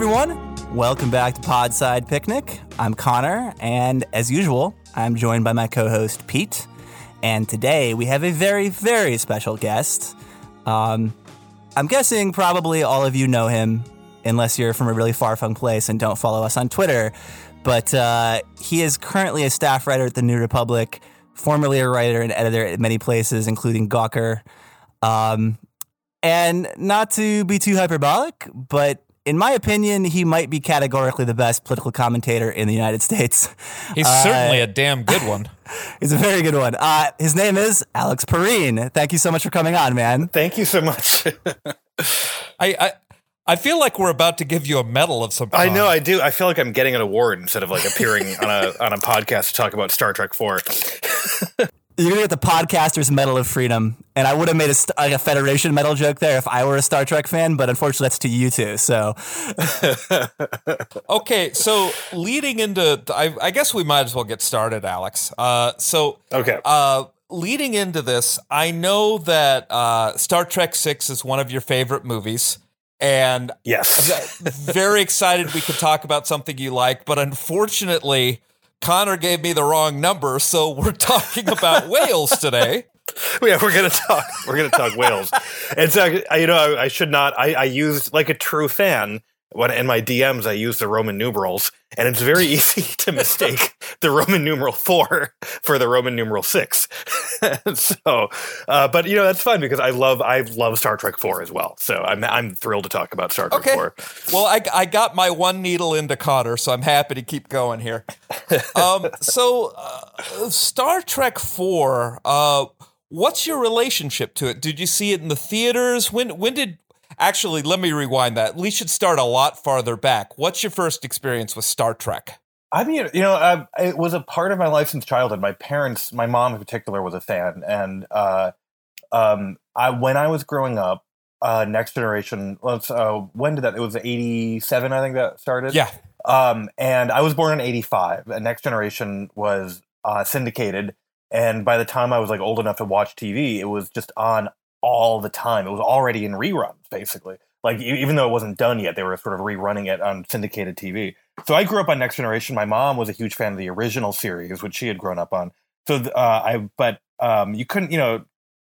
Everyone, welcome back to Podside Picnic. I'm Connor, and as usual, I'm joined by my co host Pete. And today we have a very, very special guest. Um, I'm guessing probably all of you know him, unless you're from a really far flung place and don't follow us on Twitter. But uh, he is currently a staff writer at the New Republic, formerly a writer and editor at many places, including Gawker. Um, and not to be too hyperbolic, but in my opinion, he might be categorically the best political commentator in the United States. He's uh, certainly a damn good one. he's a very good one. Uh, his name is Alex Pareene. Thank you so much for coming on, man. Thank you so much. I, I I feel like we're about to give you a medal of some kind. I know I do. I feel like I'm getting an award instead of like appearing on a on a podcast to talk about Star Trek 4. You're gonna get the podcasters medal of freedom, and I would have made a, like a Federation medal joke there if I were a Star Trek fan, but unfortunately that's to you two. So, okay, so leading into, I, I, guess we might as well get started, Alex. Uh, so, okay, uh, leading into this, I know that uh, Star Trek Six is one of your favorite movies. And yes, I'm very excited we could talk about something you like, but unfortunately, Connor gave me the wrong number, so we're talking about whales today. Yeah, we're gonna talk. We're gonna talk whales. And so, you know, I, I should not. I, I used like a true fan when in my DMs I use the Roman numerals, and it's very easy to mistake the Roman numeral four for the Roman numeral six. so, uh, but you know that's fun because I love I love Star Trek four as well. So I'm I'm thrilled to talk about Star Trek okay. four. Well, I I got my one needle into Connor, so I'm happy to keep going here. um, so uh, Star Trek four. Uh, what's your relationship to it? Did you see it in the theaters? When when did Actually, let me rewind that. We should start a lot farther back. What's your first experience with Star Trek? I mean, you know, uh, it was a part of my life since childhood. My parents, my mom in particular, was a fan, and uh, um, I when I was growing up, uh, Next Generation. Let's uh, when did that? It was eighty seven, I think that started. Yeah. Um, and I was born in eighty five. And Next Generation was uh, syndicated, and by the time I was like old enough to watch TV, it was just on all the time. It was already in reruns, basically. Like even though it wasn't done yet, they were sort of rerunning it on syndicated TV. So I grew up on Next Generation. My mom was a huge fan of the original series, which she had grown up on. So uh, I, but um, you couldn't, you know,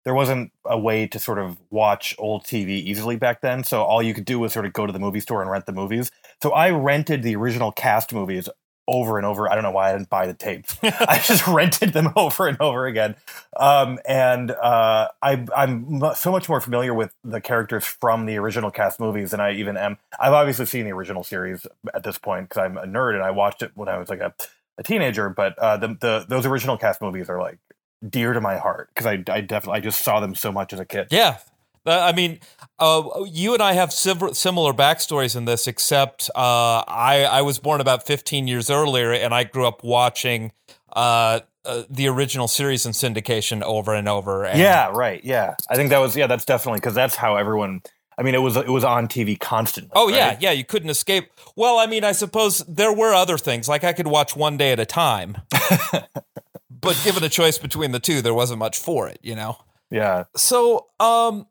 there wasn't a way to sort of watch old TV easily back then. So all you could do was sort of go to the movie store and rent the movies. So I rented the original cast movies over and over. I don't know why I didn't buy the tapes. I just rented them over and over again. Um, and uh, I, am so much more familiar with the characters from the original cast movies than I even am. I've obviously seen the original series at this point because I'm a nerd and I watched it when I was like a, a teenager. But uh, the, the those original cast movies are like dear to my heart because I, I definitely I just saw them so much as a kid. Yeah, I mean, uh, you and I have similar backstories in this, except uh, I, I was born about 15 years earlier, and I grew up watching uh, uh, the original series in syndication over and over. And yeah, right. Yeah, I think that was yeah. That's definitely because that's how everyone. I mean, it was it was on TV constantly. Oh right? yeah, yeah. You couldn't escape. Well, I mean, I suppose there were other things like I could watch one day at a time, but given a choice between the two, there wasn't much for it. You know. Yeah. So, um,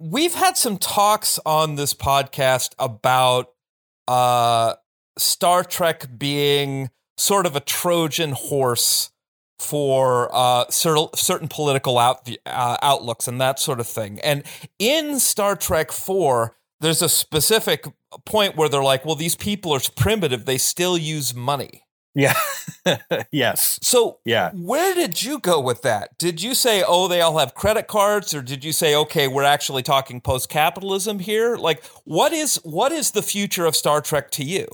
we've had some talks on this podcast about uh, Star Trek being sort of a Trojan horse for uh, certain, political out, uh, outlooks and that sort of thing. And in Star Trek 4, there's a specific point where they're like, well, these people are primitive, they still use money. Yeah. yes. So, Yeah. where did you go with that? Did you say, oh, they all have credit cards, or did you say, okay, we're actually talking post capitalism here? Like, what is what is the future of Star Trek to you?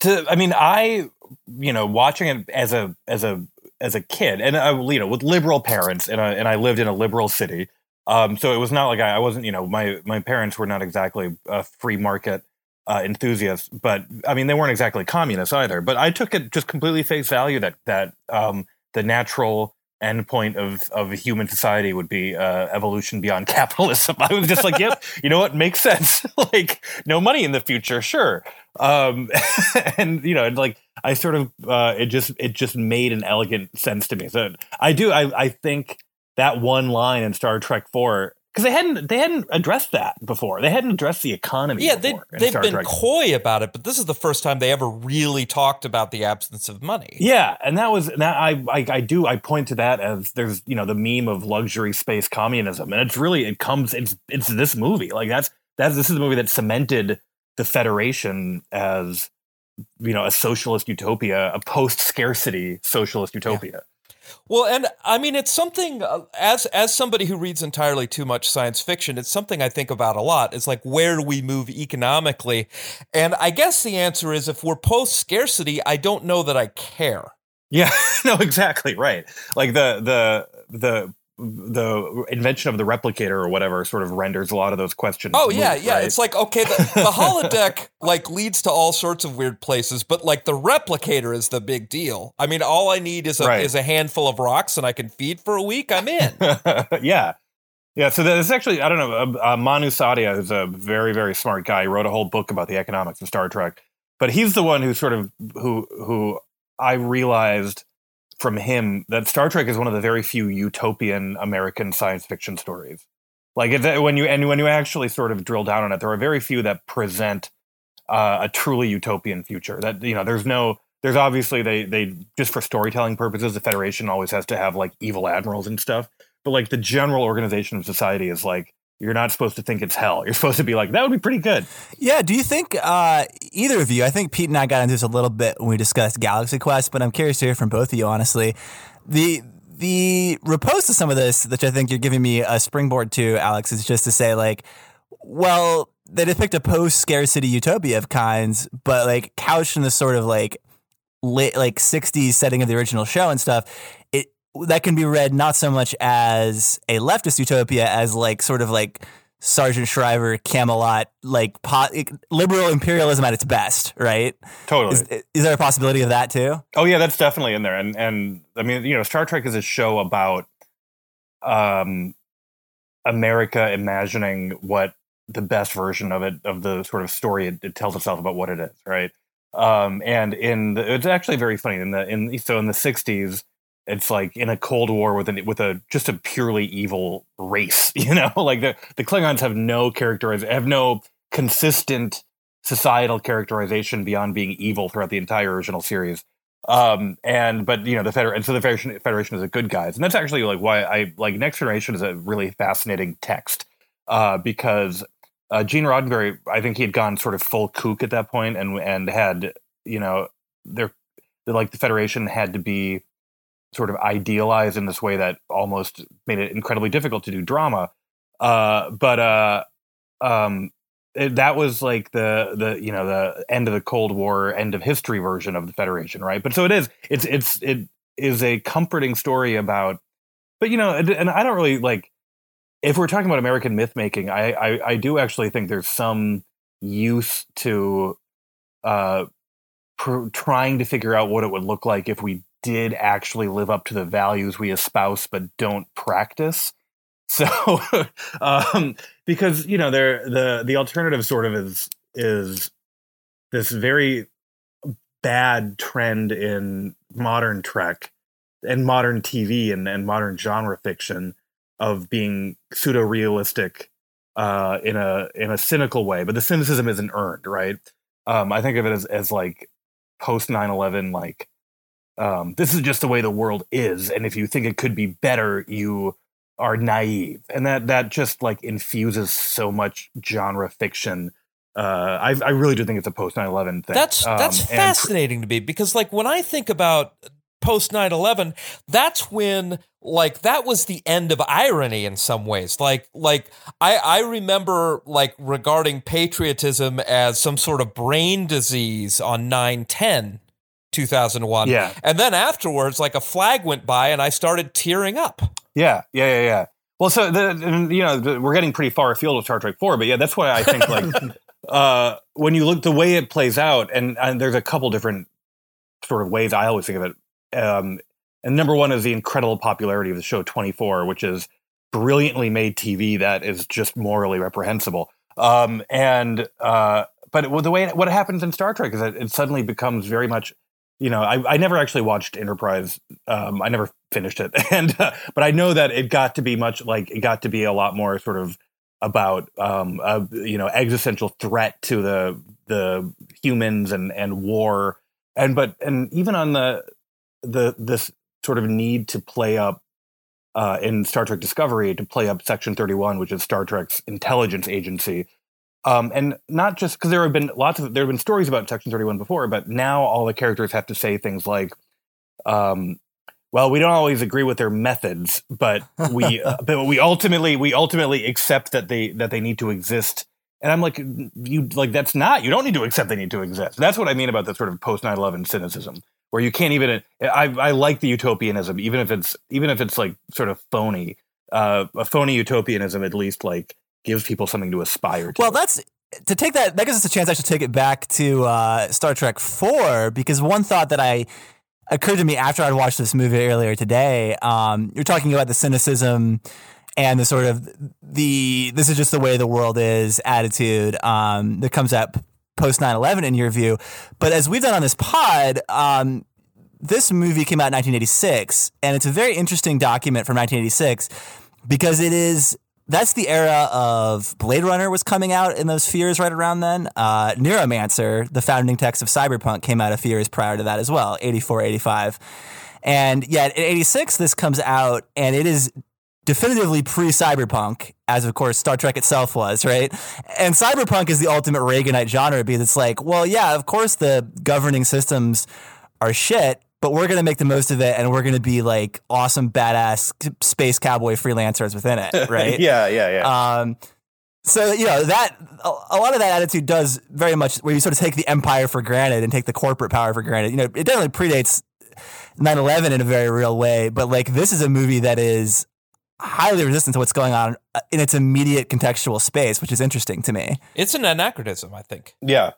To, I mean, I, you know, watching it as a as a as a kid, and I, you know, with liberal parents, and I and I lived in a liberal city, um, so it was not like I, I wasn't, you know, my my parents were not exactly a free market uh, enthusiasts, but I mean, they weren't exactly communists either. But I took it just completely face value that that um, the natural endpoint of of human society would be uh, evolution beyond capitalism. I was just like, yep, you know what makes sense. like, no money in the future, sure. Um, and you know, like I sort of uh, it just it just made an elegant sense to me. So I do I I think that one line in Star Trek Four because they hadn't they hadn't addressed that before. They hadn't addressed the economy. Yeah, they, in they've Star been Trek. coy about it, but this is the first time they ever really talked about the absence of money. Yeah, and that was that I, I I do I point to that as there's you know the meme of luxury space communism, and it's really it comes it's it's this movie like that's that's this is the movie that cemented the Federation as you know a socialist utopia, a post scarcity socialist utopia. Well, and I mean, it's something uh, as as somebody who reads entirely too much science fiction, it's something I think about a lot. It's like where do we move economically? And I guess the answer is if we're post scarcity, I don't know that I care. Yeah, no, exactly right. Like the the the the invention of the replicator or whatever sort of renders a lot of those questions. Oh yeah, moot, yeah. right? It's like okay, the, the holodeck like leads to all sorts of weird places, but like the replicator is the big deal. I mean, all I need is a Right. is a handful of rocks, and I can feed for a week. I'm in. yeah. Yeah, so there's actually I don't know uh, uh, Manu Saadia, is a very very smart guy. He wrote a whole book about the economics of Star Trek, but he's the one who sort of who who I realized from him that Star Trek is one of the very few utopian American science fiction stories. Like when you and when you actually sort of drill down on it, there are very few that present uh, a truly utopian future. That you know, there's no there's obviously they they just for storytelling purposes, the Federation always has to have like evil admirals and stuff. But like the general organization of society is like you're not supposed to think it's hell. You're supposed to be like that would be pretty good. Yeah, do you think uh, either of you? I think Pete and I got into this a little bit when we discussed Galaxy Quest, but I'm curious to hear from both of you. Honestly, the the repose to some of this, which I think you're giving me a springboard to, Alex, is just to say like, well, they depict a post scarcity utopia of kinds, but like couched in this sort of like late like 60s setting of the original show and stuff. That can be read not so much as a leftist utopia as like sort of like Sargent Shriver, Camelot, like po- liberal imperialism at its best, right? Totally. Is, is there a possibility of that too? Oh yeah, that's definitely in there. And and I mean, you know, Star Trek is a show about um America imagining what the best version of it of the sort of story it, it tells itself about what it is, right? Um and in the, it's actually very funny in the in so in the 60s it's like in a cold war with an with a just a purely evil race, you know? like the the Klingons have no characterization have no consistent societal characterization beyond being evil throughout the entire original series um and but you know the federation and so the federation federation is a good guys and that's actually like why i like next generation is a really fascinating text uh because uh gene roddenberry i think he had gone sort of full kook at that point and and had you know there like the federation had to be sort of idealized in this way that almost made it incredibly difficult to do drama. Uh but uh um it- that was like the the you know the end of the cold war end of history version of the federation right? But so it is it's it's it is a comforting story about but you know and, i don't really like if we're talking about american myth making I, I i do actually think there's some use to uh pr- trying to figure out what it would look like if we did actually live up to the values we espouse but don't practice. So um because you know there the the alternative sort of is is this very bad trend in modern trek and modern tv and, and modern genre fiction of being pseudo realistic uh in a in a cynical way but the cynicism isn't earned right? Um i think of it as as like post 9-11 like um this is just the way the world is and if you think it could be better you are naive and that that just like infuses so much genre fiction uh, I, I really do think it's a post 9/11 thing. That's Um, that's and- fascinating to me because like when I think about post 9/11, that's when like that was the end of irony in some ways. Like like I I remember like regarding patriotism as some sort of brain disease on 9/10 2001. Yeah. And then afterwards like a flag went by and I started tearing up. Yeah, yeah, yeah, yeah. Well, so the you know the, we're getting pretty far afield with Star Trek Four, but yeah, that's why I think like uh, when you look the way it plays out, and, and there's a couple different sort of ways I always think of it. Um, and number one is the incredible popularity of the show 24, which is brilliantly made TV that is just morally reprehensible. Um, and uh, but it, well, the way what happens in Star Trek is that it suddenly becomes very much you know, I, I never actually watched Enterprise. Um, I never finished it, and uh, but I know that it got to be much like it got to be a lot more sort of about um, a, you know existential threat to the the humans and and war, and but and even on the the this sort of need to play up uh, in Star Trek Discovery to play up Section Thirty One, which is Star Trek's intelligence agency, um, and not just because there have been lots of there have been stories about Section Thirty One before, but now all the characters have to say things like, um, "Well, we don't always agree with their methods, but we uh, but we ultimately we ultimately accept that they that they need to exist." And I'm like, you like that's not you don't need to accept they need to exist. That's what I mean about the sort of post 9/11 cynicism, where you can't even. I I like the utopianism, even if it's even if it's like sort of phony. Uh, a phony utopianism at least like gives people something to aspire to. Well, that's to take that. That gives us a chance. I should take it back to uh, Star Trek Four because one thought that I occurred to me after I'd watched this movie earlier today. Um, you're talking about the cynicism and the sort of the this is just the way the world is attitude um, that comes up post 9-11 in your view but as we've done on this pod um, this movie came out in 1986 and it's a very interesting document from 1986 because it is that's the era of Blade Runner was coming out in those fears right around then. Uh, Neuromancer, the founding text of Cyberpunk, came out a few years prior to that as well, 84, 85. And yet in 86, this comes out and it is definitively pre-cyberpunk, as of course Star Trek itself was, right? And cyberpunk is the ultimate Reaganite genre because it's like, well, yeah, of course the governing systems are shit, but we're gonna make the most of it, and we're gonna be like awesome, badass space cowboy freelancers within it, right? yeah, yeah, yeah. Um, so you know that a a lot of that attitude does very much where you sort of take the empire for granted and take the corporate power for granted. You know, it definitely predates 9/11 in a very real way, but like this is a movie that is highly resistant to what's going on uh, in its immediate contextual space, which is interesting to me. It's an anachronism, I think. yeah.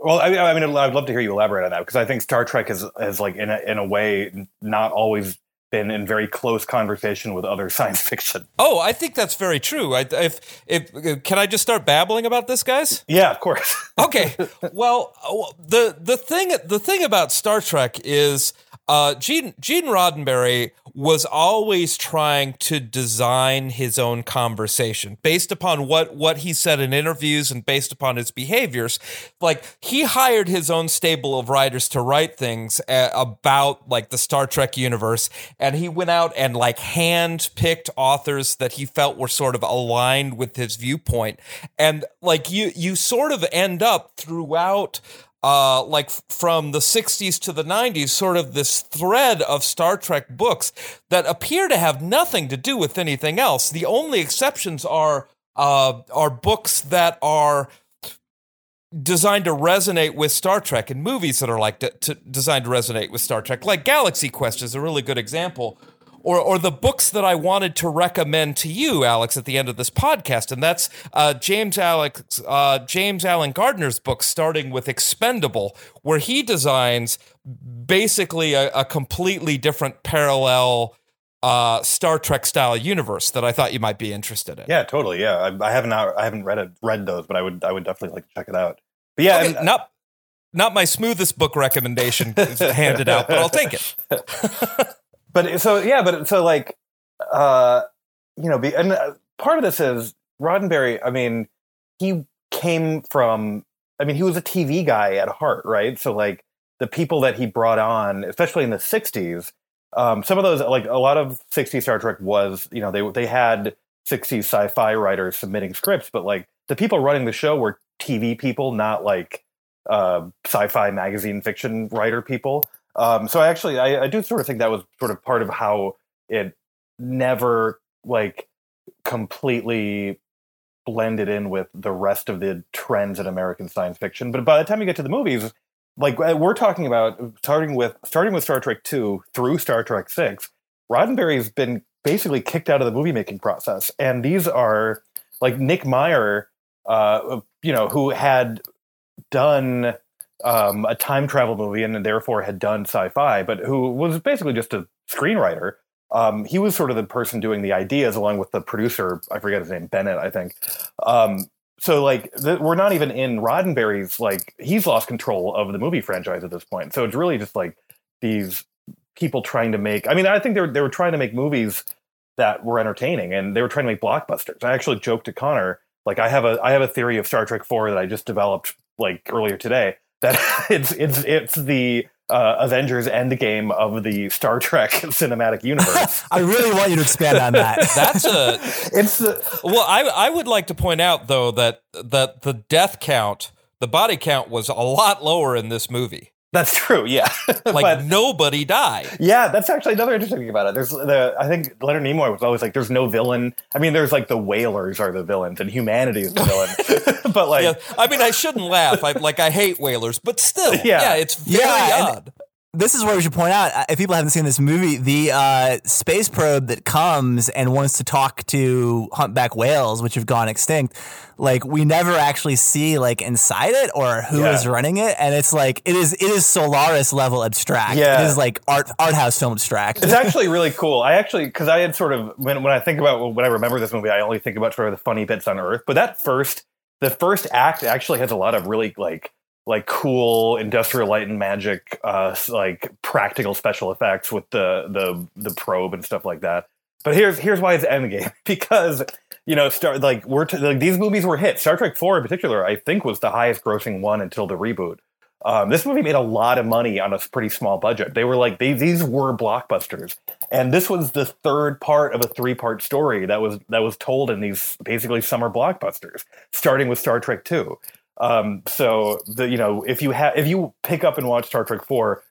Well, I mean, I mean, I'd love to hear you elaborate on that because I think Star Trek has, has like, in a, in a way, not always been in very close conversation with other science fiction. Oh, I think that's very true. I, if if can I just start babbling about this, guys? Yeah, of course. okay. Well, uh, the the thing the thing about Star Trek is uh, Gene Gene Roddenberry was always trying to design his own conversation based upon what what he said in interviews and based upon his behaviors. Like he hired his own stable of writers to write things uh, about like the Star Trek universe, and he went out and like hand picked authors that he felt were sort of aligned with his viewpoint, and like you you sort of end up throughout uh, like from the 60s to the 90s, sort of this thread of Star Trek books that appear to have nothing to do with anything else. The only exceptions are uh, are books that are designed to resonate with Star Trek and movies that are like to, to, designed to resonate with Star Trek. Like Galaxy Quest is a really good example. Or, or the books that I wanted to recommend to you, Alex, at the end of this podcast, and that's uh, James Alex uh, James Alan Gardner's book, starting with Expendable, where he designs basically a, a completely different parallel uh, Star Trek style universe that I thought you might be interested in. yeah, totally. Yeah, I, I haven't I haven't read it, read those, but I would I would definitely like to check it out. But yeah, Okay, and- not not my smoothest book recommendation handed out, but I'll take it. but so yeah, but so like, uh, you know, be, and uh, part of this is Roddenberry. I mean, he came from. I mean, he was a TV guy at heart, right? So like the people that he brought on, especially in the '60s, um, some of those like a lot of '60s Star Trek was, you know, they they had '60s sci-fi writers submitting scripts, but like the people running the show were TV people, not like uh, sci-fi magazine fiction writer people. Um, so I actually I, I do sort of think that was sort of part of how it never like completely blended in with the rest of the trends in American science fiction. But by the time you get to the movies, like uh, we're talking about starting with starting with Star Trek 2 through Star Trek 6, Roddenberry's been basically kicked out of the movie making process. And these are like Nick Meyer, uh, you know, who had done um, a time travel movie and therefore had done sci-fi, but who was basically just a screenwriter. Um, he was sort of the person doing the ideas along with the producer. I forget his name, Bennett, I think. Um, so like th- we're not even in Roddenberry's like he's lost control of the movie franchise at this point. So it's really just like these people trying to make. I mean, I think they were they were trying to make movies that were entertaining and they were trying to make blockbusters. I actually joked to Connor like I have a I have a theory of Star Trek Four that I just developed like earlier today that it's it's it's the uh, Avengers Endgame of the Star Trek cinematic universe. I really want you to expand on that. That's a it's the well. I I would like to point out though that that the death count, the body count, was a lot lower in this movie. That's true, yeah. Like but nobody died. yeah, that's actually another interesting thing about it. There's the I think Leonard Nimoy was always like, "There's no villain." I mean, there's like the whalers are the villains and humanity is the villain. but like, Yeah, I mean, I shouldn't laugh. I like I hate whalers, but still, yeah, Yeah. it's very Yeah, odd. This is where we should point out uh, if people haven't seen this movie the uh, space probe that comes and wants to talk to humpback whales which have gone extinct like we never actually see like inside it or who is Yeah. running it and it's like it is it is solaris level abstract Yeah. it is like art art house film abstract it's actually really cool. I actually because I had sort of when when I think about when I remember this movie, I only think about sort of the funny bits on Earth. But that first the first act actually has a lot of really like like cool industrial light and magic uh like practical special effects with the the the probe and stuff like that. But here's here's why it's Endgame because you know start like we're t- like these movies were hits. Star Trek Four in particular, I think, was the highest grossing one until the reboot. Um, this movie made a lot of money on a pretty small budget. They were like they, these were blockbusters, and this was the third part of a three part story that was that was told in these basically summer blockbusters, starting with Star Trek Two. Um, so the you know if you have if you pick up and watch Star Trek Four,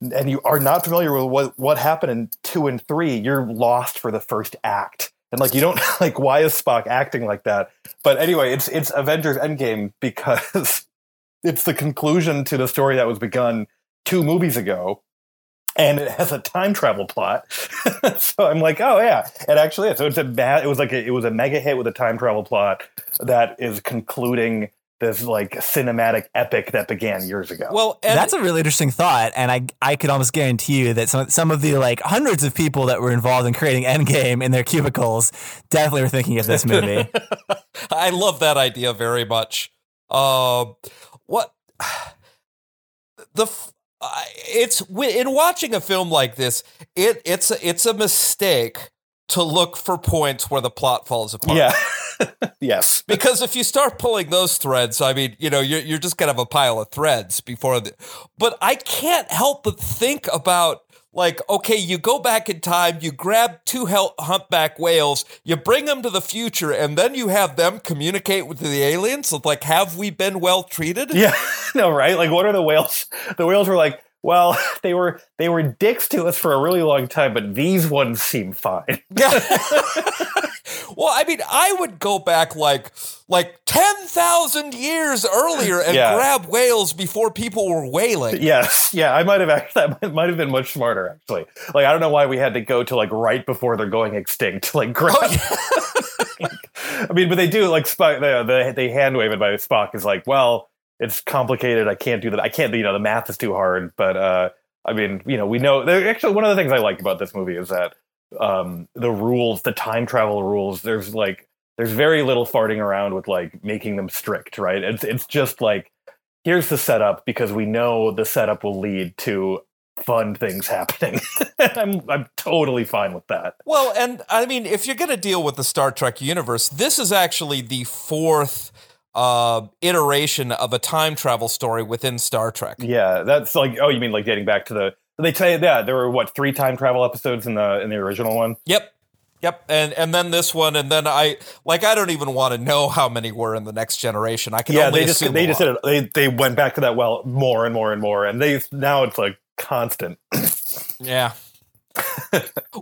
and you are not familiar with what what happened in two and three, you're lost for the first act. And like you don't like why is Spock acting like that? But anyway, it's it's Avengers Endgame because it's the conclusion to the story that was begun two movies ago. And it has a time travel plot, so I'm like, oh yeah, it actually is. So it's a bad. It was like a, it was a mega hit with a time travel plot that is concluding this like cinematic epic that began years ago. Well, and that's a really interesting thought, and I I could almost guarantee you that some some of the like hundreds of people that were involved in creating Endgame in their cubicles definitely were thinking of this movie. I love that idea very much. Uh, what the f- I- it's in watching a film like this, it it's a, it's a mistake to look for points where the plot falls apart. yeah, yes, Because if you start pulling those threads, I mean, you know, you're, you're just gonna have a pile of threads before the. But I can't help but think about like, okay, you go back in time, you grab two humpback whales, you bring them to the future, and then you have them communicate with the aliens. Like, have we been well treated? yeah, no, right? Like, what are the whales? The whales were like, well, they were they were dicks to us for a really long time, but these ones seem fine. well, I mean, I would go back like like ten thousand years earlier and Yeah. grab whales before people were whaling. Yes, yeah, I might have actually that might, have been much smarter actually. Like, I don't know why we had to go to like right before they're going extinct. Like, oh, grab. I mean, but they do like Spock. The, the they hand wave it by Spock is like, well, it's complicated. I can't do that. I can't. You know, the math is too hard. But uh, I mean, you know, we know. Actually, one of the things I like about this movie is that um, the rules, the time travel rules. There's like, there's very little farting around with like making them strict. Right? It's it's just like, here's the setup because we know the setup will lead to fun things happening. I'm I'm totally fine with that. Well, and I mean, if you're going to deal with the Star Trek universe, this is actually the fourth uh, iteration of a time travel story within Star Trek. Yeah, that's like oh, you mean like dating back to the they tell you yeah, there were what three time travel episodes in the in the original one. Yep. Yep, and and then this one, and then I like I don't even want to know how many were in the next generation. I can yeah, only they just they just lot. did it. They they went back to that well more and more and more, and they now it's like constant. yeah.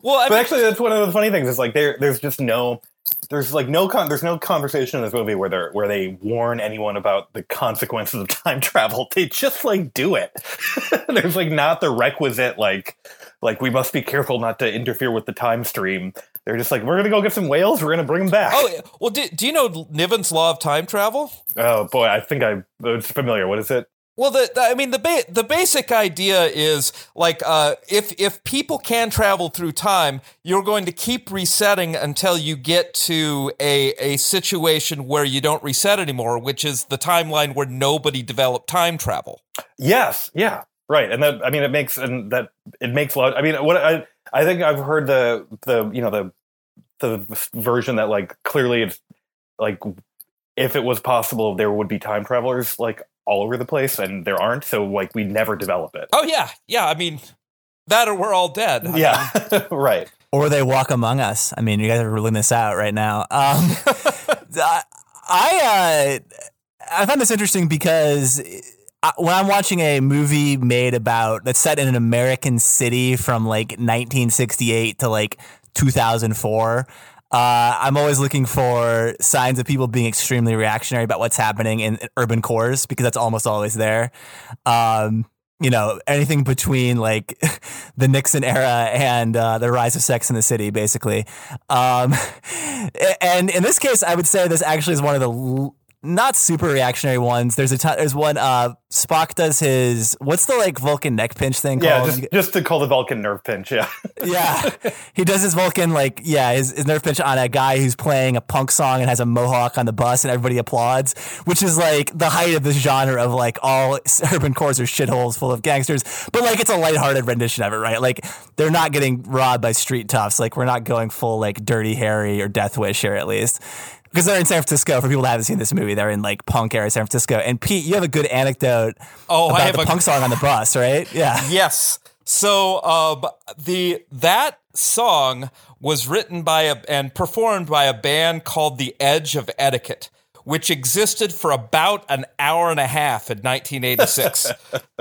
well, I But mean, actually, that's one of the funny things. Is like there there's just no there's like no con- there's no conversation in this movie where they where they warn anyone about the consequences of time travel. They just like do it. there's like not the requisite like like we must be careful not to interfere with the time stream. They're just like we're gonna go get some whales. We're gonna bring them back. oh yeah. well, do, do you know Niven's law of time travel? Oh, boy, I think I it's familiar. What is it? Well, the, the I mean the ba- the basic idea is like uh, if if people can travel through time, you're going to keep resetting until you get to a a situation where you don't reset anymore, which is the timeline where nobody developed time travel. Yes, yeah, right. And that I mean, it makes and that it makes a lot. I mean, what I I think I've heard the the you know the the version that like clearly it's like if it was possible, there would be time travelers like all over the place, and there aren't. So like we never develop it. Oh yeah, yeah. I mean that or we're all dead. I Yeah, right. Or they walk among us. I mean, you guys are ruling this out right now. Um, I I, uh, I found this interesting because I, when I'm watching a movie made about that's set in an American city from like 1968 to like 2004. Uh, I'm always looking for signs of people being extremely reactionary about what's happening in, urban cores because that's almost always there. Um, you know, anything between like the Nixon era and uh, the rise of Sex in the City, basically. Um, and in this case, I would say this actually is one of the not super reactionary ones. There's a ton, there's one. Uh, Spock does his what's the like Vulcan neck pinch thing Yeah, called? just just to call the Vulcan nerve pinch. Yeah, yeah, he does his Vulcan like yeah his, his nerve pinch on a guy who's playing a punk song and has a mohawk on the bus and everybody applauds, which is like the height of this genre of like all urban cores are shitholes full of gangsters, but like it's a lighthearted rendition of it, right? Like they're not getting robbed by street toughs, like we're not going full like Dirty Harry or Death Wish here at least. Because they're in San Francisco. For people that haven't seen this movie, they're in like punk era San Francisco. And Pete, you have a good anecdote Oh, I about have the a- punk song on the bus, right? Yeah. Yes. So um, the that song was written by a, and performed by a band called The Edge of Etiquette, which existed for about an hour and a half in 1986.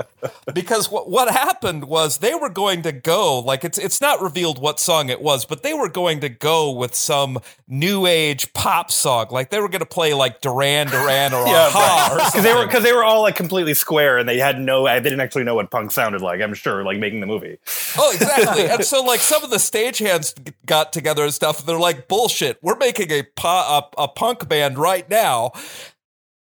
because what what happened was they were going to go like it's it's not revealed what song it was, but they were going to go with some new age pop song. Like they were going to play like Duran Duran or yeah, a-ha or because they were because they were all like completely square and they had no. They didn't actually know what punk sounded like. I'm sure, like making the movie. Oh, exactly. and so, like, some of the stagehands g- got together and stuff. And they're like, "Bullshit! We're making a, po- a a punk band right now."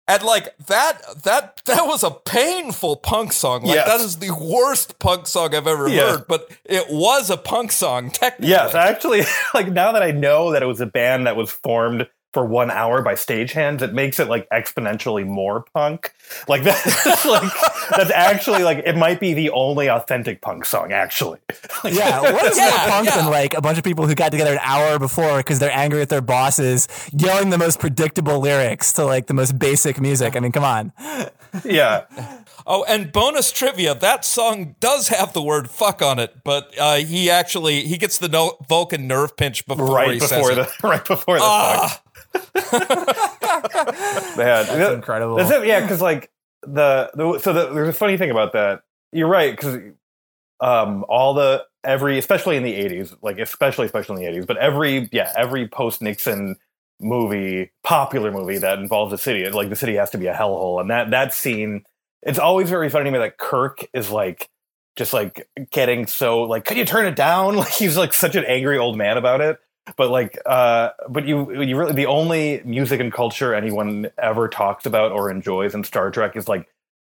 And like that, that that was a painful punk song. Like Yes. that is the worst punk song I've ever heard. But it was a punk song, technically. Yes, actually, like now that I know that it was a band that was formed for one hour by stagehands, it makes it like exponentially more punk. Like that's like that's actually like it might be the only authentic punk song. Actually, Like, Yeah, what is Yeah, more punk yeah. than like a bunch of people who got together an hour before because they're angry at their bosses, yelling the most predictable lyrics to like the most basic music? I mean, come on. yeah, Oh, and bonus trivia: that song does have the word "fuck" on it, but uh, he actually he gets the no- Vulcan nerve pinch before right he before says the it. right before the Ah. song. Man, That's incredible. That's it, yeah, because like the, the so the, there's a funny thing about that. You're right because um, all the every especially in the 80s, like especially especially in the 80s, but every yeah every post Nixon movie, popular movie that involves a city, like the city has to be a hellhole, and that that scene, it's always very funny to me that Kirk is like just like getting so like could you turn it down like he's like such an angry old man about it but like uh but you you really the only music and culture anyone ever talks about or enjoys in star trek is like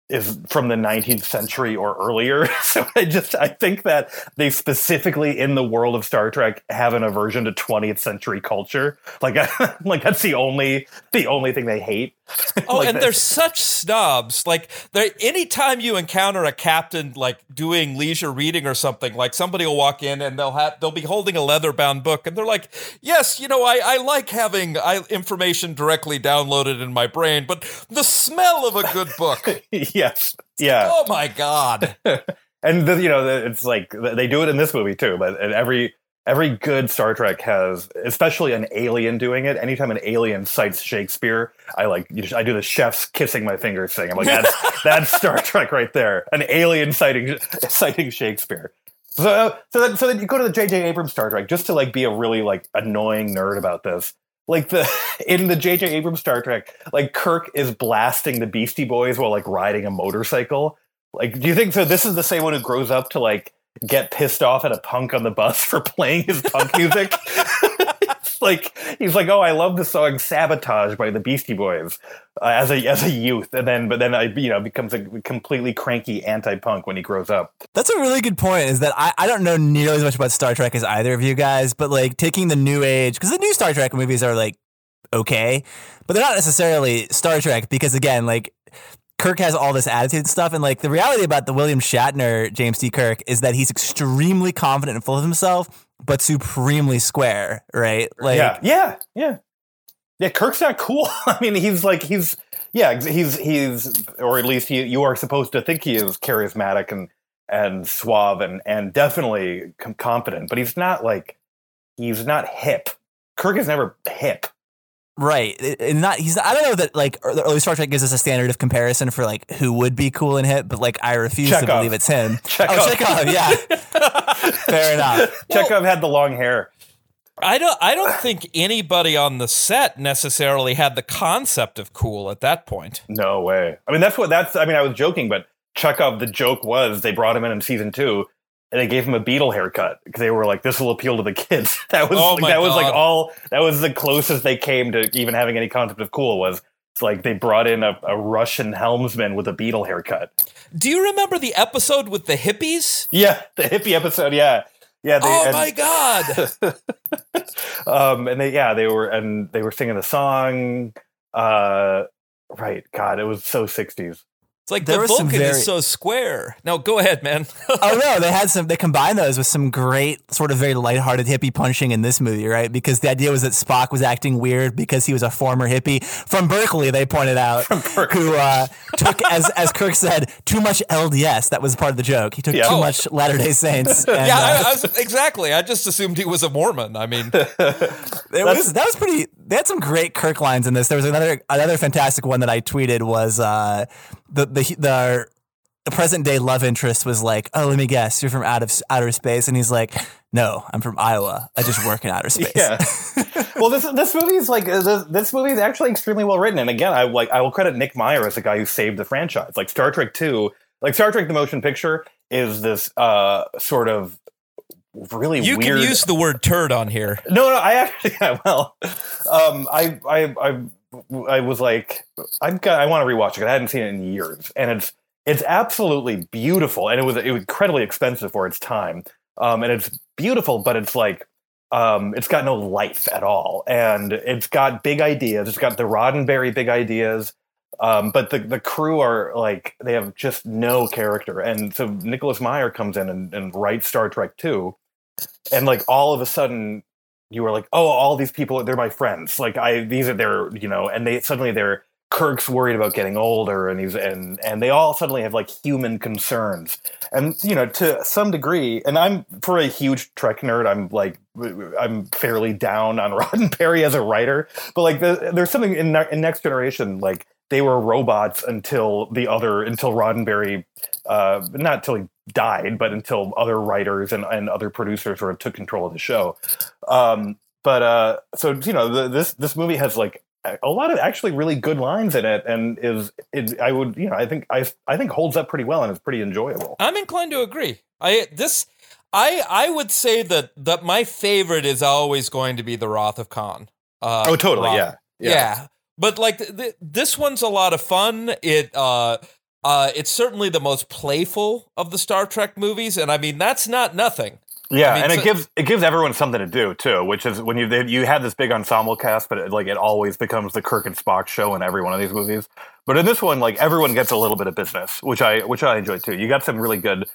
is from the 19th century or earlier so i just i think that they specifically in the world of star trek have an aversion to 20th century culture like like that's the only the only thing they hate Oh, Like and that. they're such snobs. Like, they anytime you encounter a captain like doing leisure reading or something, like somebody will walk in and they'll have they'll be holding a leather bound book, and they're like, "Yes, you know, I I like having I, information directly downloaded in my brain, but the smell of a good book, yes yeah oh my god." and the, you know it's like they do it in this movie too but every every good Star Trek has, especially an alien doing it. Anytime an alien cites Shakespeare, I like I do the chef's kissing my fingers thing. I'm like, that's that's Star Trek right there. An alien citing citing Shakespeare. So so then, so then you go to the J.J. Abrams Star Trek just to like be a really like annoying nerd about this. Like the in the J.J. Abrams Star Trek, like Kirk is blasting the Beastie Boys while like riding a motorcycle. Like, do you think so? This is the same one who grows up to like get pissed off at a punk on the bus for playing his punk music. like he's like, oh, I love the song "Sabotage" by the Beastie Boys uh, as a as a youth, and then but then I you know becomes a completely cranky anti-punk when he grows up. That's a really good point. Is that I, I don't know nearly as much about Star Trek as either of you guys, but like taking the new age because the new Star Trek movies are like okay, but they're not necessarily Star Trek because again, like Kirk has all this attitude stuff. And like the reality about the William Shatner James T. Kirk is that he's extremely confident and full of himself, but supremely square, right? Like Yeah, yeah, yeah. Yeah, Kirk's not cool. I mean, he's like he's yeah, he's he's or at least he, you are supposed to think he is charismatic and and suave and and definitely confident, but he's not like he's not hip. Kirk is never hip. Right, and not he's. I don't know that like the early Star Trek gives us a standard of comparison for like who would be cool and hip, but like I refuse Chekov. to believe it's him. Chekov. Oh, Chekov, yeah, fair enough. Chekov well, had the long hair. I don't. I don't think anybody on the set necessarily had the concept of cool at that point. No way. I mean, that's what that's. I mean, I was joking, but Chekov. The joke was they brought him in in season two and they gave him a Beatle haircut because they were like, "This will appeal to the kids." That was oh like, that God. was like all that was the closest they came to even having any concept of cool was it's like they brought in a, a, Russian helmsman with a Beatle haircut. Do you remember the episode with the hippies? Yeah, the hippie episode. Yeah, yeah. They, oh and, my God! um, and they yeah they were and they were singing the song. Uh, right, God, it was so sixties. It's like there the Vulcan very... is so square. No, go ahead, man. oh no, they had some. They combined those with some great, sort of very lighthearted hippie punching in this movie, right? Because the idea was that Spock was acting weird because he was a former hippie from Berkeley. They pointed out who uh, took, as as Kirk said, too much LDS. That was part of the joke. He took yeah. too oh. much Latter Day Saints. And, yeah, I, uh, I was, exactly. I just assumed he was a Mormon. I mean, it was that was pretty. They had some great Kirk lines in this. There was another another fantastic one that I tweeted was. Uh, the the the the present day love interest was like, "Oh, let me guess, you're from out of outer space," and he's like, "No, I'm from Iowa. I just work in outer space." yeah. well, this this movie is like this, this movie is actually extremely well written, and again, I like I will credit Nick Meyer as the guy who saved the franchise. Like Star Trek Two, like Star Trek: The Motion Picture is this uh sort of really weird. you weird. can use the word turd on here. No, no, I actually yeah, well, um, I I I I was like, I'm I want to rewatch it. I hadn't seen it in years, and it's it's absolutely beautiful, and it was it was incredibly expensive for its time. Um, and it's beautiful, but it's like um, it's got no life at all, and it's got big ideas. It's got the Roddenberry big ideas, um, but the the crew are like they have just no character. And so Nicholas Meyer comes in and, and writes Star Trek two, and like all of a sudden you were like, oh, all these people, they're my friends. Like I, these are their, you know, and they suddenly they're Kirk's worried about getting older, and he's and and they all suddenly have like human concerns, and you know, to some degree. And I'm for a huge Trek nerd, I'm like I'm fairly down on Roddenberry as a writer, but like the, there's something in, in Next Generation like they were robots until the other until Roddenberry, uh, not until he died, but until other writers and, and other producers sort of took control of the show. Um, but uh, so you know, the, this this movie has like a lot of actually really good lines in it, and is it, I would you know I think I I think holds up pretty well and is pretty enjoyable. I'm inclined to agree. I this I I would say that that my favorite is always going to be the Wrath of Khan. Uh, oh, totally, yeah. yeah. yeah. But like th- th- this one's a lot of fun. It uh uh, it's certainly the most playful of the Star Trek movies, and I mean that's not nothing. Yeah, I mean, and so, it gives it gives everyone something to do too, which is when you they, you have this big ensemble cast, but it, like it always becomes the Kirk and Spock show in every one of these movies. But in this one, like everyone gets a little bit of business, which I which I enjoy too. You got some really good.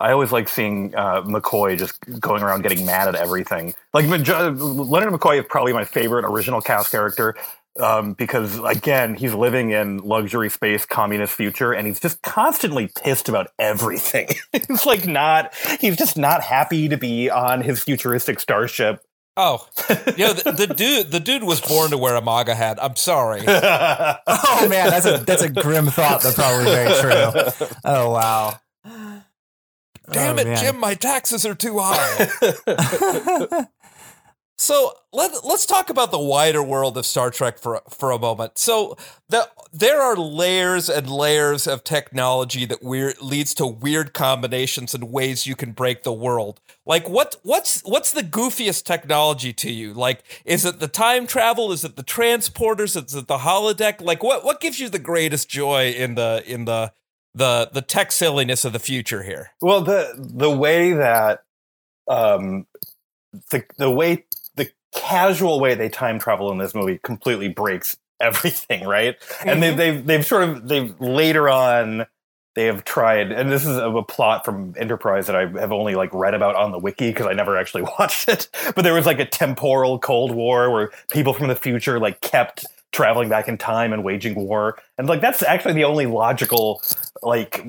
I always like seeing uh, McCoy just going around getting mad at everything. Like Leonard McCoy is probably my favorite original cast character um, because again, he's living in luxury space, communist future, and he's just constantly pissed about everything. he's like not, he's just not happy to be on his futuristic starship. Oh, you know, the, the dude, the dude was born to wear a MAGA hat. I'm sorry. oh man, that's a that's a grim thought, That's probably very true. Oh wow. Damn Oh, it, man. Jim, my taxes are too high. So let let's talk about the wider world of Star Trek for for a moment. So the, there are layers and layers of technology that weird leads to weird combinations and ways you can break the world. Like what what's what's the goofiest technology to you? Like is it the time travel? Is it the transporters? Is it the holodeck? Like what what gives you the greatest joy in the in the the the tech silliness of the future here? Well, the the way that um the the way casual way they time travel in this movie completely breaks everything, right? And they've mm-hmm. they've they've sort of they've later on they have tried, and this is a, a plot from Enterprise that I have only like read about on the wiki because I never actually watched it. But there was like a temporal Cold War where people from the future like kept traveling back in time and waging war, and like that's actually the only logical like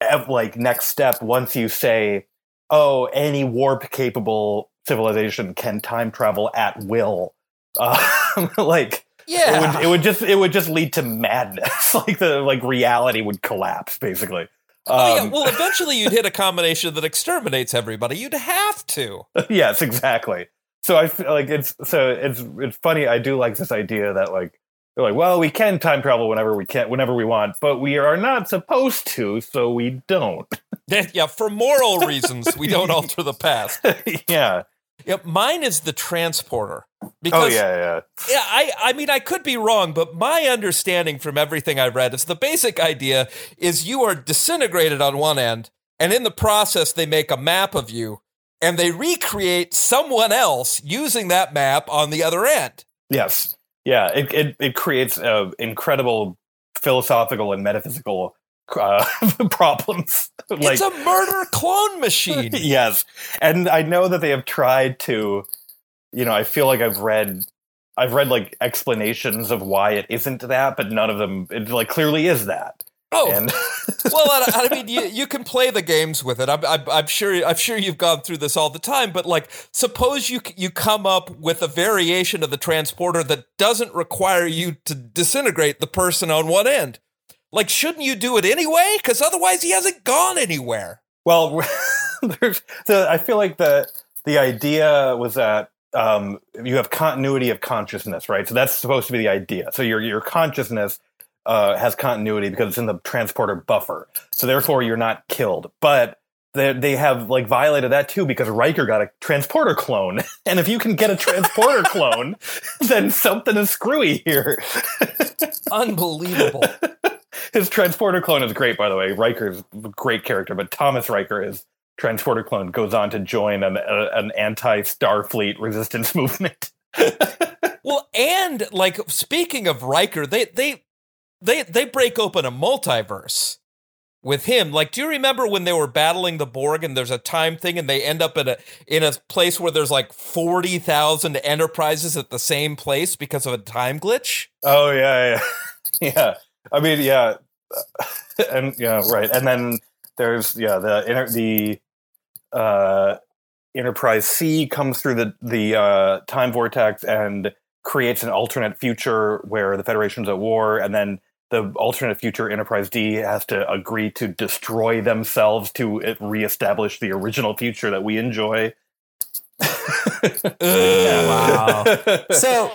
ev- like next step once you say, oh, any warp capable civilization can time travel at will. Uh, like Yeah. it would it would just it would just lead to madness. like the like reality would collapse basically. Oh yeah, Um, well, eventually you'd hit a combination that exterminates everybody. You'd have to. yes, exactly. So I feel like it's so it's it's funny. I do like this idea that like they're like, well, we can time travel whenever we can, whenever we want, but we are not supposed to, so we don't. Yeah, for moral reasons, we don't alter the past. yeah. Yeah, mine is the transporter. Oh Because yeah, yeah. Yeah, I, I mean, I could be wrong, but my understanding from everything I've read is the basic idea is you are disintegrated on one end, and in the process, they make a map of you, and they recreate someone else using that map on the other end. Yes. Yeah. It it, it creates uh, incredible philosophical and metaphysical uh, problems. it's a murder clone machine. yes, and I know that they have tried to. You know, I feel like I've read, I've read like explanations of why it isn't that, but none of them. It like clearly is that. Oh, And well, I, I mean, you, you can play the games with it. I'm, I'm, I'm sure. I'm sure you've gone through this all the time. But like, suppose you you come up with a variation of the transporter that doesn't require you to disintegrate the person on one end. Like, shouldn't you do it anyway? Because otherwise, he hasn't gone anywhere. well, the. I feel like the the idea was that um, you have continuity of consciousness, right? So that's supposed to be the idea. So your your consciousness uh, has continuity because it's in the transporter buffer. So therefore, you're not killed. But they, they have like violated that too because Riker got a transporter clone, and if you can get a transporter clone, then something is screwy here. Unbelievable. His transporter clone is great, by the way. Riker's a great character, but Thomas Riker is transporter clone goes on to join an, a, an anti-Starfleet resistance movement. well, and like speaking of Riker, they they they they break open a multiverse with him. Like, do you remember when they were battling the Borg and there's a time thing and they end up in a in a place where there's like forty thousand enterprises at the same place because of a time glitch? Oh yeah, yeah, yeah. I mean, yeah, and yeah, right. And then there's yeah the inter- the uh, Enterprise C comes through the the uh, time vortex and creates an alternate future where the Federation's at war, and then the alternate future Enterprise D has to agree to destroy themselves to reestablish the original future that we enjoy. Wow. So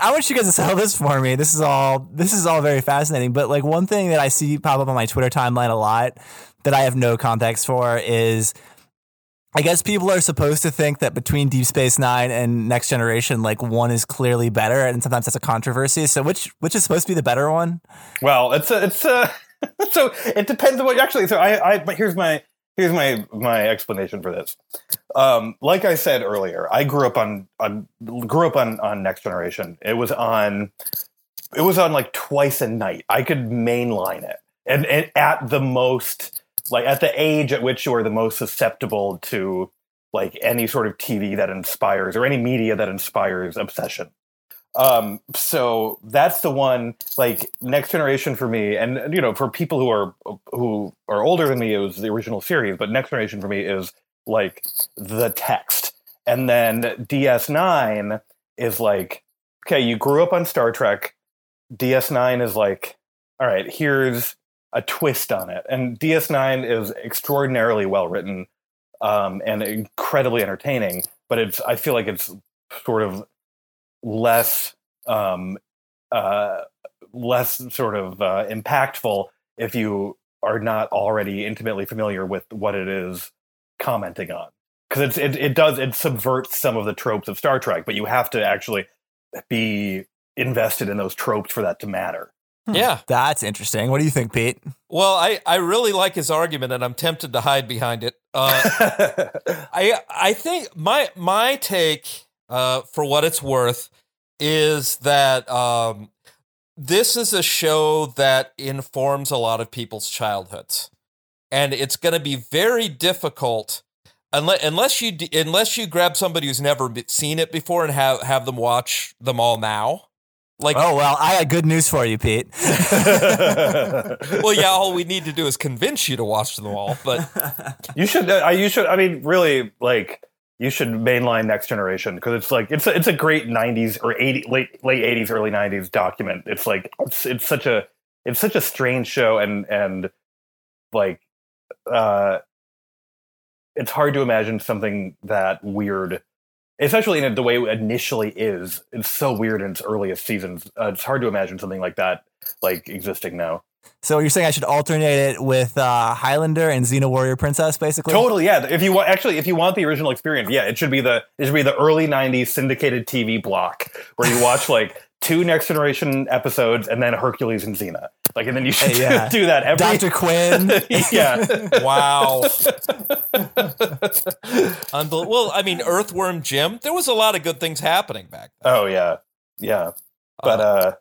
I- want you guys to sell this for me. This is all this is all very fascinating. But like one thing that I see pop up on my Twitter timeline a lot that I have no context for is I guess people are supposed to think that between Deep Space Nine and Next Generation, like one is clearly better, and sometimes that's a controversy. So which which is supposed to be the better one? Well, it's a, it's a, so it depends on what you actually. So I, I, but here's my here's my my explanation for this. Um, like I said earlier, I grew up on, on grew up on on Next Generation. It was on, it was on like twice a night. I could mainline it, and, and at the most, like at the age at which you are the most susceptible to like any sort of TV that inspires or any media that inspires obsession. Um, so that's the one. Like Next Generation for me, and you know, for people who are who are older than me, it was the original series. But Next Generation for me is like the text, and then DS9 is like, okay, you grew up on Star Trek. DS9 is like, all right, here's a twist on it, and DS9 is extraordinarily well written um, and incredibly entertaining. But it's I feel like it's sort of less um, uh, less sort of uh, impactful if you are not already intimately familiar with what it is commenting on because it, it does it subverts some of the tropes of Star Trek, but you have to actually be invested in those tropes for that to matter. Yeah. That's interesting. What do you think, Pete? Well, I, I really like his argument, and I'm tempted to hide behind it. Uh, I I think my my take, uh, for what it's worth, is that um, this is a show that informs a lot of people's childhoods, and it's going to be very difficult unless unless you unless you grab somebody who's never seen it before and have have them watch them all now. Like, Oh well, I got good news for you, Pete. well, yeah, all we need to do is convince you to watch them all. But you should. Uh, you should. I mean, really, like you should mainline Next Generation because it's like it's a, it's a great '90s or 80 late late '80s, early '90s document. It's like it's it's such a it's such a strange show and and like uh, it's hard to imagine something that weird. Especially in the way it initially is, it's so weird in its earliest seasons. Uh, it's hard to imagine something like that like existing now. So you're saying I should alternate it with uh, Highlander and Xena Warrior Princess, basically? Totally, yeah. If you want, actually, if you want the original experience, yeah, it should be the it should be the early '90s syndicated TV block where you watch like two Next Generation episodes and then Hercules and Xena. Like, and then you should Hey, yeah. do that every. Dr. Quinn. yeah, wow, Unbel- well, I mean, Earthworm Jim. There was a lot of good things happening back then. oh yeah, yeah. But uh,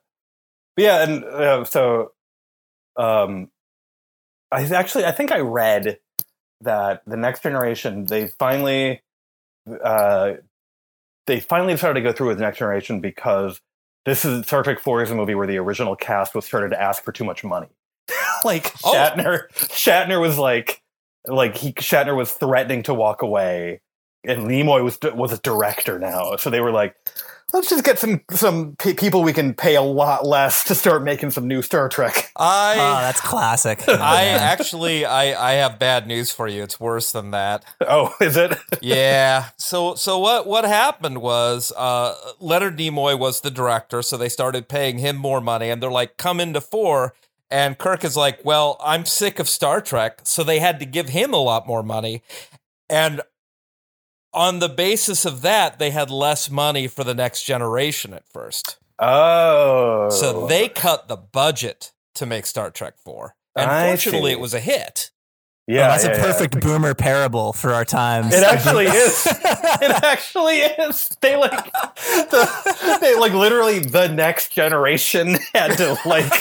but yeah, and uh, so um, I actually I think I read that the Next Generation they finally uh they finally started to go through with Next Generation because this is Star Trek Four is a movie where the original cast was started to ask for too much money. like Oh. Shatner, Shatner was like, like he Shatner was threatening to walk away, and Nimoy was was a director now, so they were like, let's just get some some pe- people we can pay a lot less to start making some new Star Trek. I Oh, that's classic. I actually I I have bad news for you. It's worse than that. Oh, is it? Yeah. So so what what happened was uh Leonard Nimoy was the director, so they started paying him more money and they're like come into 4 and Kirk is like, "Well, I'm sick of Star Trek." So they had to give him a lot more money. And on the basis of that, they had less money for the next generation at first. Oh, So they cut the budget to make Star Trek 4. And I fortunately, see. it was a hit. Yeah, Oh, that's yeah, a yeah. perfect boomer parable for our times. It actually is. It actually is. They like the they like literally the next generation had to like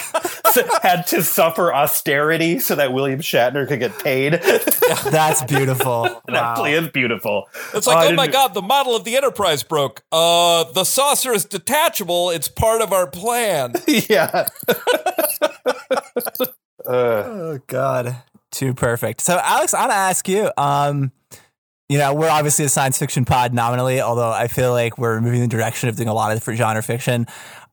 had to suffer austerity so that William Shatner could get paid. That's beautiful. actually is beautiful. It's like, I oh my god, the model of the Enterprise broke. Uh, the saucer is detachable. It's part of our plan. yeah. uh, Oh God, too perfect. So, Alex, I want to ask you. Um, you know, we're obviously a science fiction pod nominally, although I feel like we're moving in the direction of doing a lot of different genre fiction.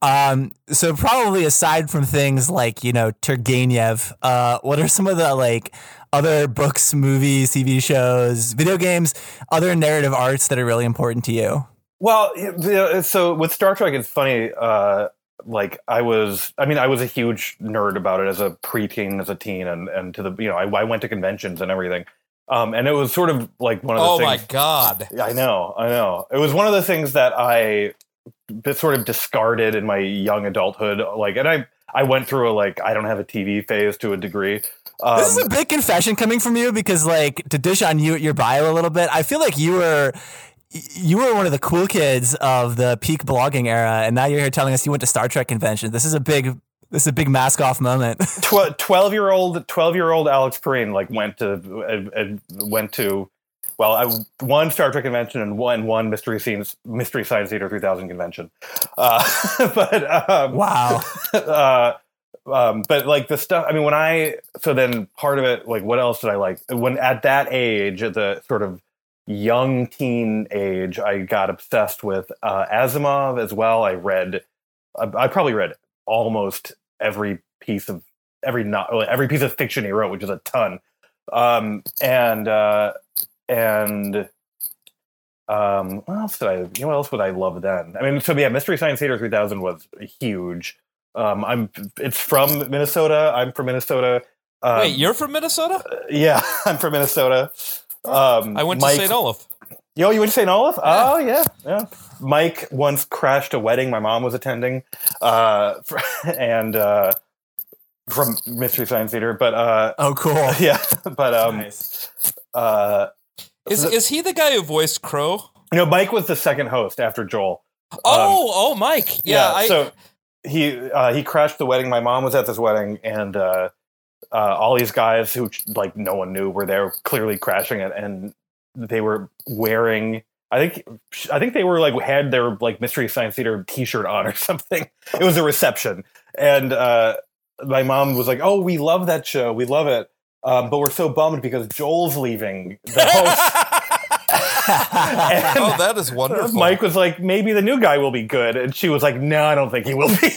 Um, so probably aside from things like you know Turgenev, uh, what are some of the like other books, movies, TV shows, video games, other narrative arts that are really important to you? Well, so with Star Trek, it's funny. Uh, like I was, I mean, I was a huge nerd about it as a preteen, as a teen, and and to the you know, I, I went to conventions and everything. Um, and it was sort of like one of the things Oh things. my god. I know, I know. It was one of the things that I sort of discarded in my young adulthood. Like, and I I went through a like I don't have a TV phase to a degree. Um, This is a big confession coming from you because, like, to dish on you at your bio a little bit, I feel like you were you were one of the cool kids of the peak blogging era, and now you're here telling us you went to Star Trek convention. This is a big this is a big mask off moment. twelve year old twelve year old Alex Pareene like went to uh, uh, went to well, I, one Star Trek convention and one one Mystery Scenes Mystery Science Theater 3000 convention. Uh, but um, Wow. uh, um, but like the stuff. I mean, when I so then part of it, like what else did I like? When at that age, the sort of young teen age, I got obsessed with uh, Asimov as well. I read, I, I probably read almost every piece of every not every piece of fiction he wrote, which is a ton. Um, and uh, and um, what else did I? You know, what else would I love then? I mean, so yeah, Mystery Science Theater 3000 was huge. Um, I'm. It's from Minnesota. I'm from Minnesota. Um, Wait, you're from Minnesota? yeah, I'm from Minnesota. Um, I went Mike, to St. Olaf. Yo, you went to St. Olaf? Oh, yeah, yeah. Mike once crashed a wedding my mom was attending, uh, for, and uh, from Mystery Science Theater. But uh, Oh, cool. yeah, but um, Nice. uh, Is is he the guy who voiced Crow? you know, Mike was the second host after Joel. Oh, oh, Mike. Yeah, I, so he uh, he crashed the wedding. My mom was at this wedding, and uh, uh, all these guys who like no one knew were there, clearly crashing it, and they were wearing. I think I think they were like had their like Mystery Science Theater T-shirt on or something. It was a reception, and uh, my mom was like, "Oh, we love that show. We love it." Um, but we're so bummed because Joel's leaving the host. oh, that is wonderful. Mike was like, maybe the new guy will be good. And she was like, no, I don't think he will be.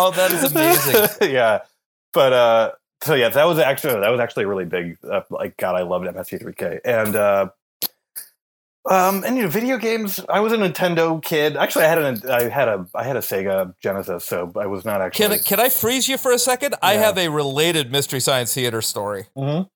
Oh, that is amazing. yeah. But, uh, so yeah, that was actually, that was actually really big. Uh, like, God, I loved MST3K. And, uh, um, and you know, video games. I was a Nintendo kid. Actually, I had a, I had a, I had a Sega Genesis, so I was not actually. Can can I freeze you for a second? I have a related Mystery Science Theater story. Mhm.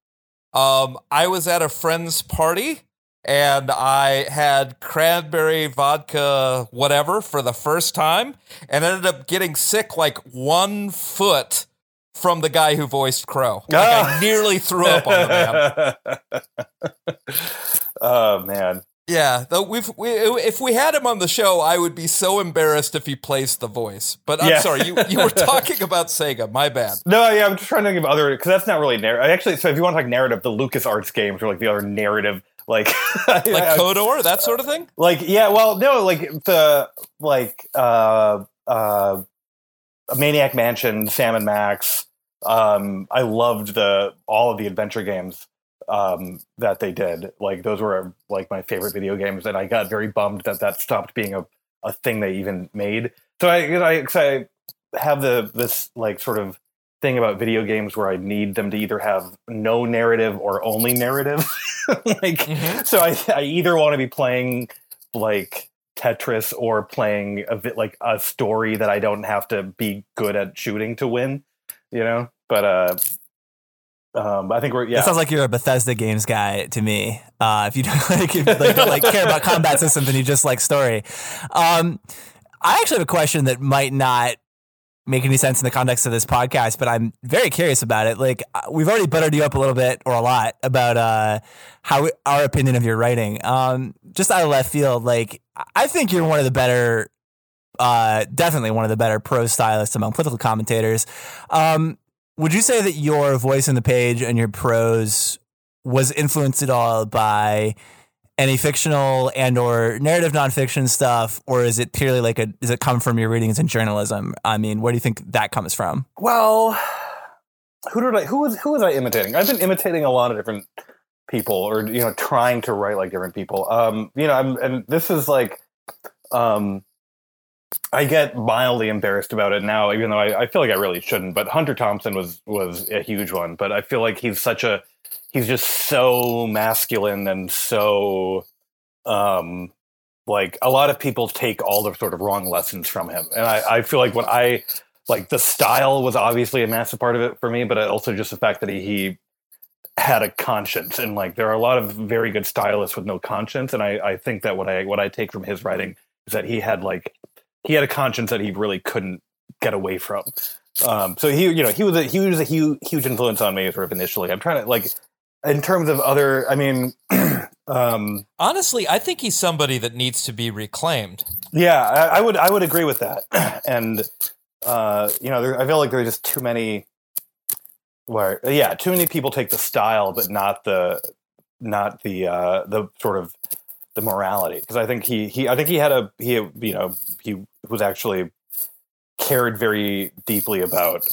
Um, I was at a friend's party and I had cranberry vodka, whatever, for the first time, and ended up getting sick like one foot from the guy who voiced Crow. Like Ah. I nearly threw up on the man. oh man. Yeah, though we've we, if we had him on the show, I would be so embarrassed if he plays the voice. But I'm Yeah. sorry, you you were talking about Sega. My bad. No, yeah, I'm just trying to think of other because that's not really narrative. Actually, so if you want to talk narrative, the LucasArts games are like the other narrative, like Like KOTOR, that sort of thing. like yeah, well, no, like the like uh uh Maniac Mansion, Sam and Max. Um, I loved the all of the adventure games um that they did. Like those were like my favorite video games, and I got very bummed that that stopped being a a thing they even made. So I you know, I, I have the this like sort of thing about video games where I need them to either have no narrative or only narrative. like Mhm. so I, I either want to be playing like Tetris or playing a bit like a story that I don't have to be good at shooting to win, you know. But uh, um, I think we're yeah. That sounds like you're a Bethesda games guy to me. Uh, if you don't like, if you like, don't, like care about combat systems and you just like story. Um, I actually have a question that might not make any sense in the context of this podcast, but I'm very curious about it. Like uh, we've already buttered you up a little bit or a lot about uh, how our opinion of your writing. Um, just out of left field, like I think you're one of the better, uh, definitely one of the better prose stylists among political commentators. Um, would you say that your voice in the page and your prose was influenced at all by any fictional and or narrative nonfiction stuff, or is it purely like a does it come from your readings in journalism? I mean, where do you think that comes from? well, who did I who was who was I imitating? I've been imitating a lot of different people, or you know, trying to write like different people. Um, you know, I'm and this is like, um, I get mildly embarrassed about it now, even though I, I feel like I really shouldn't. But Hunter Thompson was was a huge one. But I feel like he's such a he's just so masculine and so um like a lot of people take all the sort of wrong lessons from him. And I, I feel like when I like the style was obviously a massive part of it for me, but also just the fact that he, he had a conscience and like there are a lot of very good stylists with no conscience. And I, I think that what I what I take from his writing is that he had like he had a conscience that he really couldn't get away from. Um, so he, you know, he was a he was a huge huge influence on me sort of initially. I'm trying to like in terms of other. I mean, um, Honestly, I think he's somebody that needs to be reclaimed. yeah, I, I would I would agree with that. and uh, you know, there, I feel like there are just too many where yeah, too many people take the style, but not the not the uh, the sort of the morality. Because I think he he I think he had a he you know he was actually cared very deeply about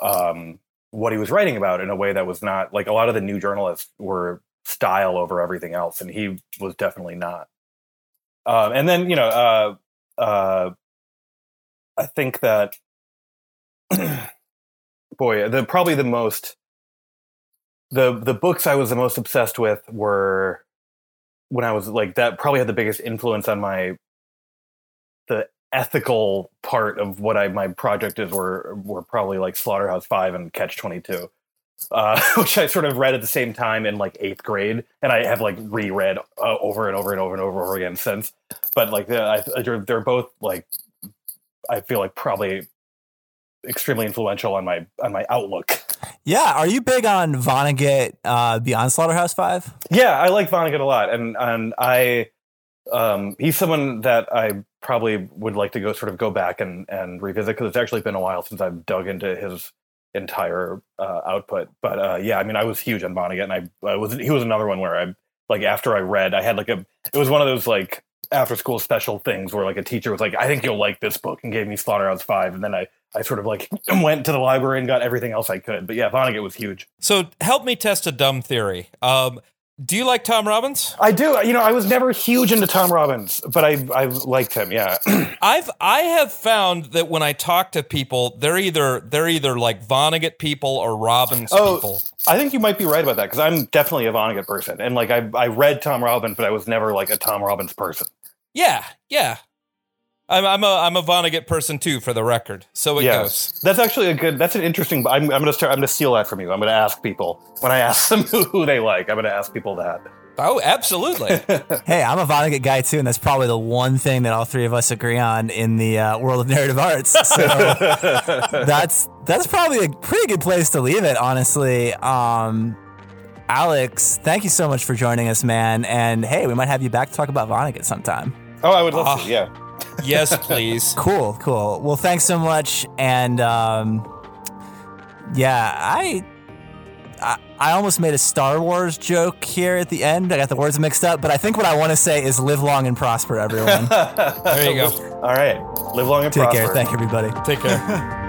um, what he was writing about in a way that was not like a lot of the new journalists were style over everything else, and he was definitely not. Um, and then you know, uh, uh, I think that boy, the probably the most the the books I was the most obsessed with were when I was like that probably had the biggest influence on my the ethical part of what I my project is were were probably like Slaughterhouse Five and Catch Twenty Two, uh, which I sort of read at the same time in like eighth grade, and I have like reread uh, over and over and over and over, again since. But like I, they're, they're both like I feel like probably extremely influential on my on my outlook. Yeah, are you big on Vonnegut uh, beyond Slaughterhouse Five? Yeah, I like Vonnegut a lot, and and I um, he's someone that I probably would like to go sort of go back and and revisit because it's actually been a while since I've dug into his entire uh, output. But uh, yeah, I mean, I was huge on Vonnegut, and I, I was he was another one where I like after I read, I had like a it was one of those like after school special things where like a teacher was like, I think you'll like this book and gave me Slaughterhouse Five, and then I I sort of like went to the library and got everything else I could. But yeah, Vonnegut was huge. So help me test a dumb theory. Um, do you like Tom Robbins? I do. You know, I was never huge into Tom Robbins, but I I liked him. Yeah. I've I have found that when I talk to people, they're either they're either like Vonnegut people or Robbins oh, people. I think you might be right about that because I'm definitely a Vonnegut person, and like I I read Tom Robbins, but I was never like a Tom Robbins person. Yeah, yeah. I'm, I'm a I'm a Vonnegut person too, for the record. So it yes. goes. That's actually a good. That's an interesting. I'm, I'm gonna start. I'm gonna steal that from you. I'm gonna ask people when I ask them who, who they like. I'm gonna ask people that. Oh, absolutely. hey, I'm a Vonnegut guy too, and that's probably the one thing that all three of us agree on in the uh, world of narrative arts. So that's that's probably a pretty good place to leave it, honestly. Um, Alex, thank you so much for joining us, man. And hey, we might have you back to talk about Vonnegut sometime. Oh, I would love to. Yeah. Yes, please. Cool, cool. Well, thanks so much. And um, yeah, I, I I almost made a Star Wars joke here at the end. I got the words mixed up, but I think what I want to say is live long and prosper, everyone. there you go. All right. Live long and Take prosper. care. Thank you, everybody. Take care.